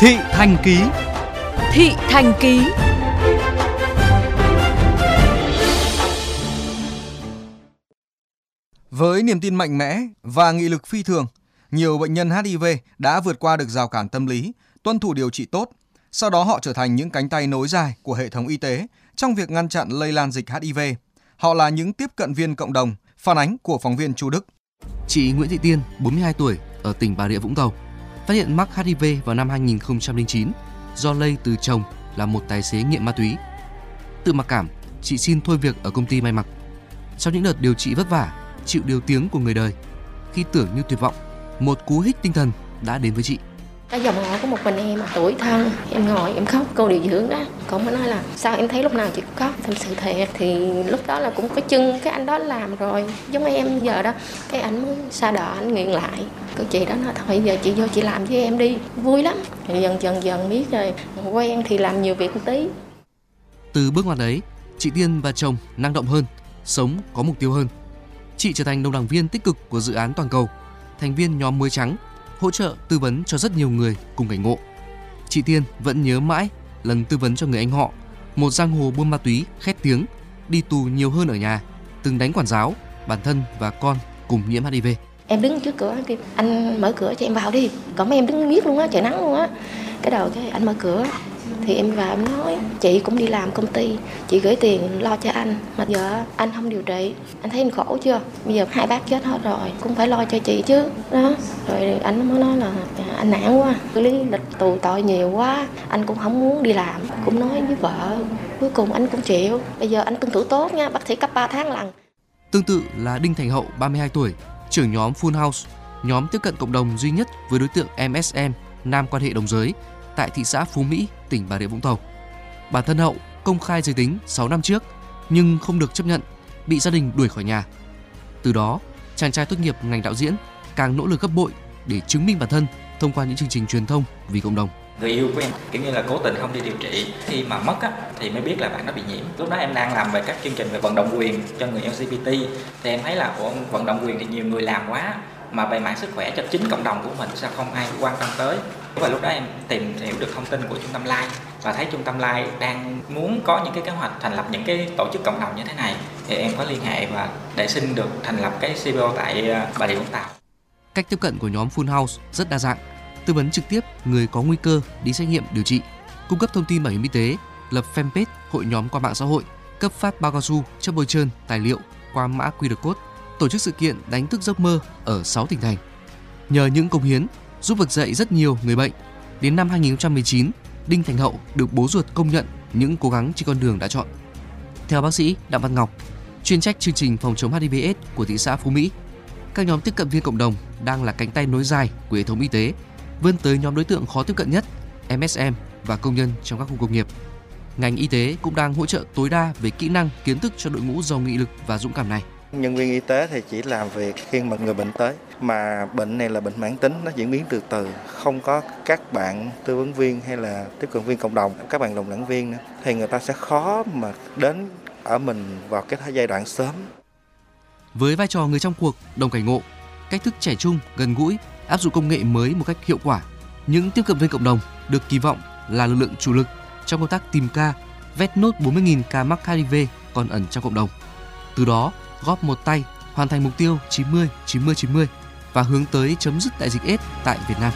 Thị Thành Ký Thị Thành Ký Với niềm tin mạnh mẽ và nghị lực phi thường, nhiều bệnh nhân HIV đã vượt qua được rào cản tâm lý, tuân thủ điều trị tốt. Sau đó họ trở thành những cánh tay nối dài của hệ thống y tế trong việc ngăn chặn lây lan dịch HIV. Họ là những tiếp cận viên cộng đồng, phản ánh của phóng viên Chu Đức. Chị Nguyễn Thị Tiên, 42 tuổi, ở tỉnh Bà Rịa Vũng Tàu, phát hiện mắc HIV vào năm 2009 do lây từ chồng là một tài xế nghiện ma túy. Tự mặc cảm, chị xin thôi việc ở công ty may mặc. Sau những đợt điều trị vất vả, chịu điều tiếng của người đời, khi tưởng như tuyệt vọng, một cú hích tinh thần đã đến với chị. Cái dòng họ của một mình em tuổi thân Em ngồi em khóc cô điều dưỡng đó. Còn mới nói là sao em thấy lúc nào chị cũng khóc Thật sự thiệt. Thì lúc đó là cũng có chân cái anh đó làm rồi. Giống em giờ đó Cái ảnh mới xa đỏ anh nghiện lại. Cô chị đó nói thôi giờ chị vô chị làm với em đi. Vui lắm. Thì Dần dần dần biết rồi. Quen thì làm nhiều việc một tí. Từ bước ngoặt ấy, chị Tiên và chồng năng động hơn, sống có mục tiêu hơn. Chị trở thành đồng đảng viên tích cực của dự án toàn cầu, thành viên nhóm mới trắng hỗ trợ tư vấn cho rất nhiều người cùng cảnh ngộ. Chị Tiên vẫn nhớ mãi lần tư vấn cho người anh họ, một giang hồ buôn ma túy khét tiếng, đi tù nhiều hơn ở nhà, từng đánh quản giáo, bản thân và con cùng nhiễm HIV. Em đứng trước cửa kêu anh mở cửa cho em vào đi. Còn mấy em đứng miết luôn á, trời nắng luôn á. Cái đầu cái anh mở cửa thì em vào em nói chị cũng đi làm công ty chị gửi tiền lo cho anh mà giờ anh không điều trị. Anh thấy anh khổ chưa? Bây giờ hai bác chết hết rồi cũng phải lo cho chị chứ. Đó rồi anh mới nói là à, anh nản quá xử lý lịch tù tội nhiều quá anh cũng không muốn đi làm. Cũng nói với vợ cuối cùng anh cũng chịu bây giờ anh tuân thủ tốt nha bác sĩ cấp 3 tháng lần Tương tự là Đinh Thành Hậu 32 tuổi, trưởng nhóm Full House, nhóm tiếp cận cộng đồng duy nhất với đối tượng MSM, nam quan hệ đồng giới tại thị xã Phú Mỹ, tỉnh Bà Rịa Vũng Tàu. Bản thân Hậu công khai giới tính 6 năm trước nhưng không được chấp nhận, bị gia đình đuổi khỏi nhà. Từ đó, chàng trai tốt nghiệp ngành đạo diễn càng nỗ lực gấp bội để chứng minh bản thân thông qua những chương trình truyền thông vì cộng đồng. người yêu của em kiểu như là cố tình không đi điều trị khi mà mất á, thì mới biết là bạn đã bị nhiễm lúc đó em đang làm về các chương trình về vận động quyền cho người LGBT thì em thấy là ủa, vận động quyền thì nhiều người làm quá mà về mạng sức khỏe cho chính cộng đồng của mình sao không ai quan tâm tới và lúc đó em tìm hiểu được thông tin của trung tâm Lai và thấy trung tâm Lai đang muốn có những cái kế hoạch thành lập những cái tổ chức cộng đồng như thế này thì em có liên hệ và để xin được thành lập cái CBO tại ờ, Bà Rịa Vũng Tàu Cách tiếp cận của nhóm Full House rất đa dạng, tư vấn trực tiếp người có nguy cơ đi xét nghiệm điều trị, cung cấp thông tin bảo hiểm y tế, lập fanpage hội nhóm qua mạng xã hội, cấp phát bao cao su, chất bôi trơn, tài liệu qua mã QR code, tổ chức sự kiện đánh thức giấc mơ ở 6 tỉnh thành. Nhờ những công hiến giúp vực dậy rất nhiều người bệnh, đến năm 2019, Đinh Thành Hậu được bố ruột công nhận những cố gắng trên con đường đã chọn. Theo bác sĩ Đặng Văn Ngọc, chuyên trách chương trình phòng chống HIV/AIDS của thị xã Phú Mỹ, các nhóm tiếp cận viên cộng đồng đang là cánh tay nối dài của hệ thống y tế, vươn tới nhóm đối tượng khó tiếp cận nhất, MSM và công nhân trong các khu công nghiệp. Ngành y tế cũng đang hỗ trợ tối đa về kỹ năng, kiến thức cho đội ngũ giàu nghị lực và dũng cảm này. Nhân viên y tế thì chỉ làm việc khi mà người bệnh tới. Mà bệnh này là bệnh mãn tính nó diễn biến từ từ không có các bạn tư vấn viên hay là tiếp cận viên cộng đồng các bạn đồng đảng viên nữa. Thì người ta sẽ khó mà đến ở mình vào cái giai đoạn sớm. Với vai trò người trong cuộc, đồng cảnh ngộ, cách thức trẻ trung, gần gũi, áp dụng công nghệ mới một cách hiệu quả, những tiếp cận viên cộng đồng được kỳ vọng là lực lượng chủ lực trong công tác tìm ca, vét nốt 40.000 ca mắc HIV còn ẩn trong cộng đồng. Từ đó, góp một tay, hoàn thành mục tiêu 90 90 90 và hướng tới chấm dứt đại dịch AIDS tại Việt Nam.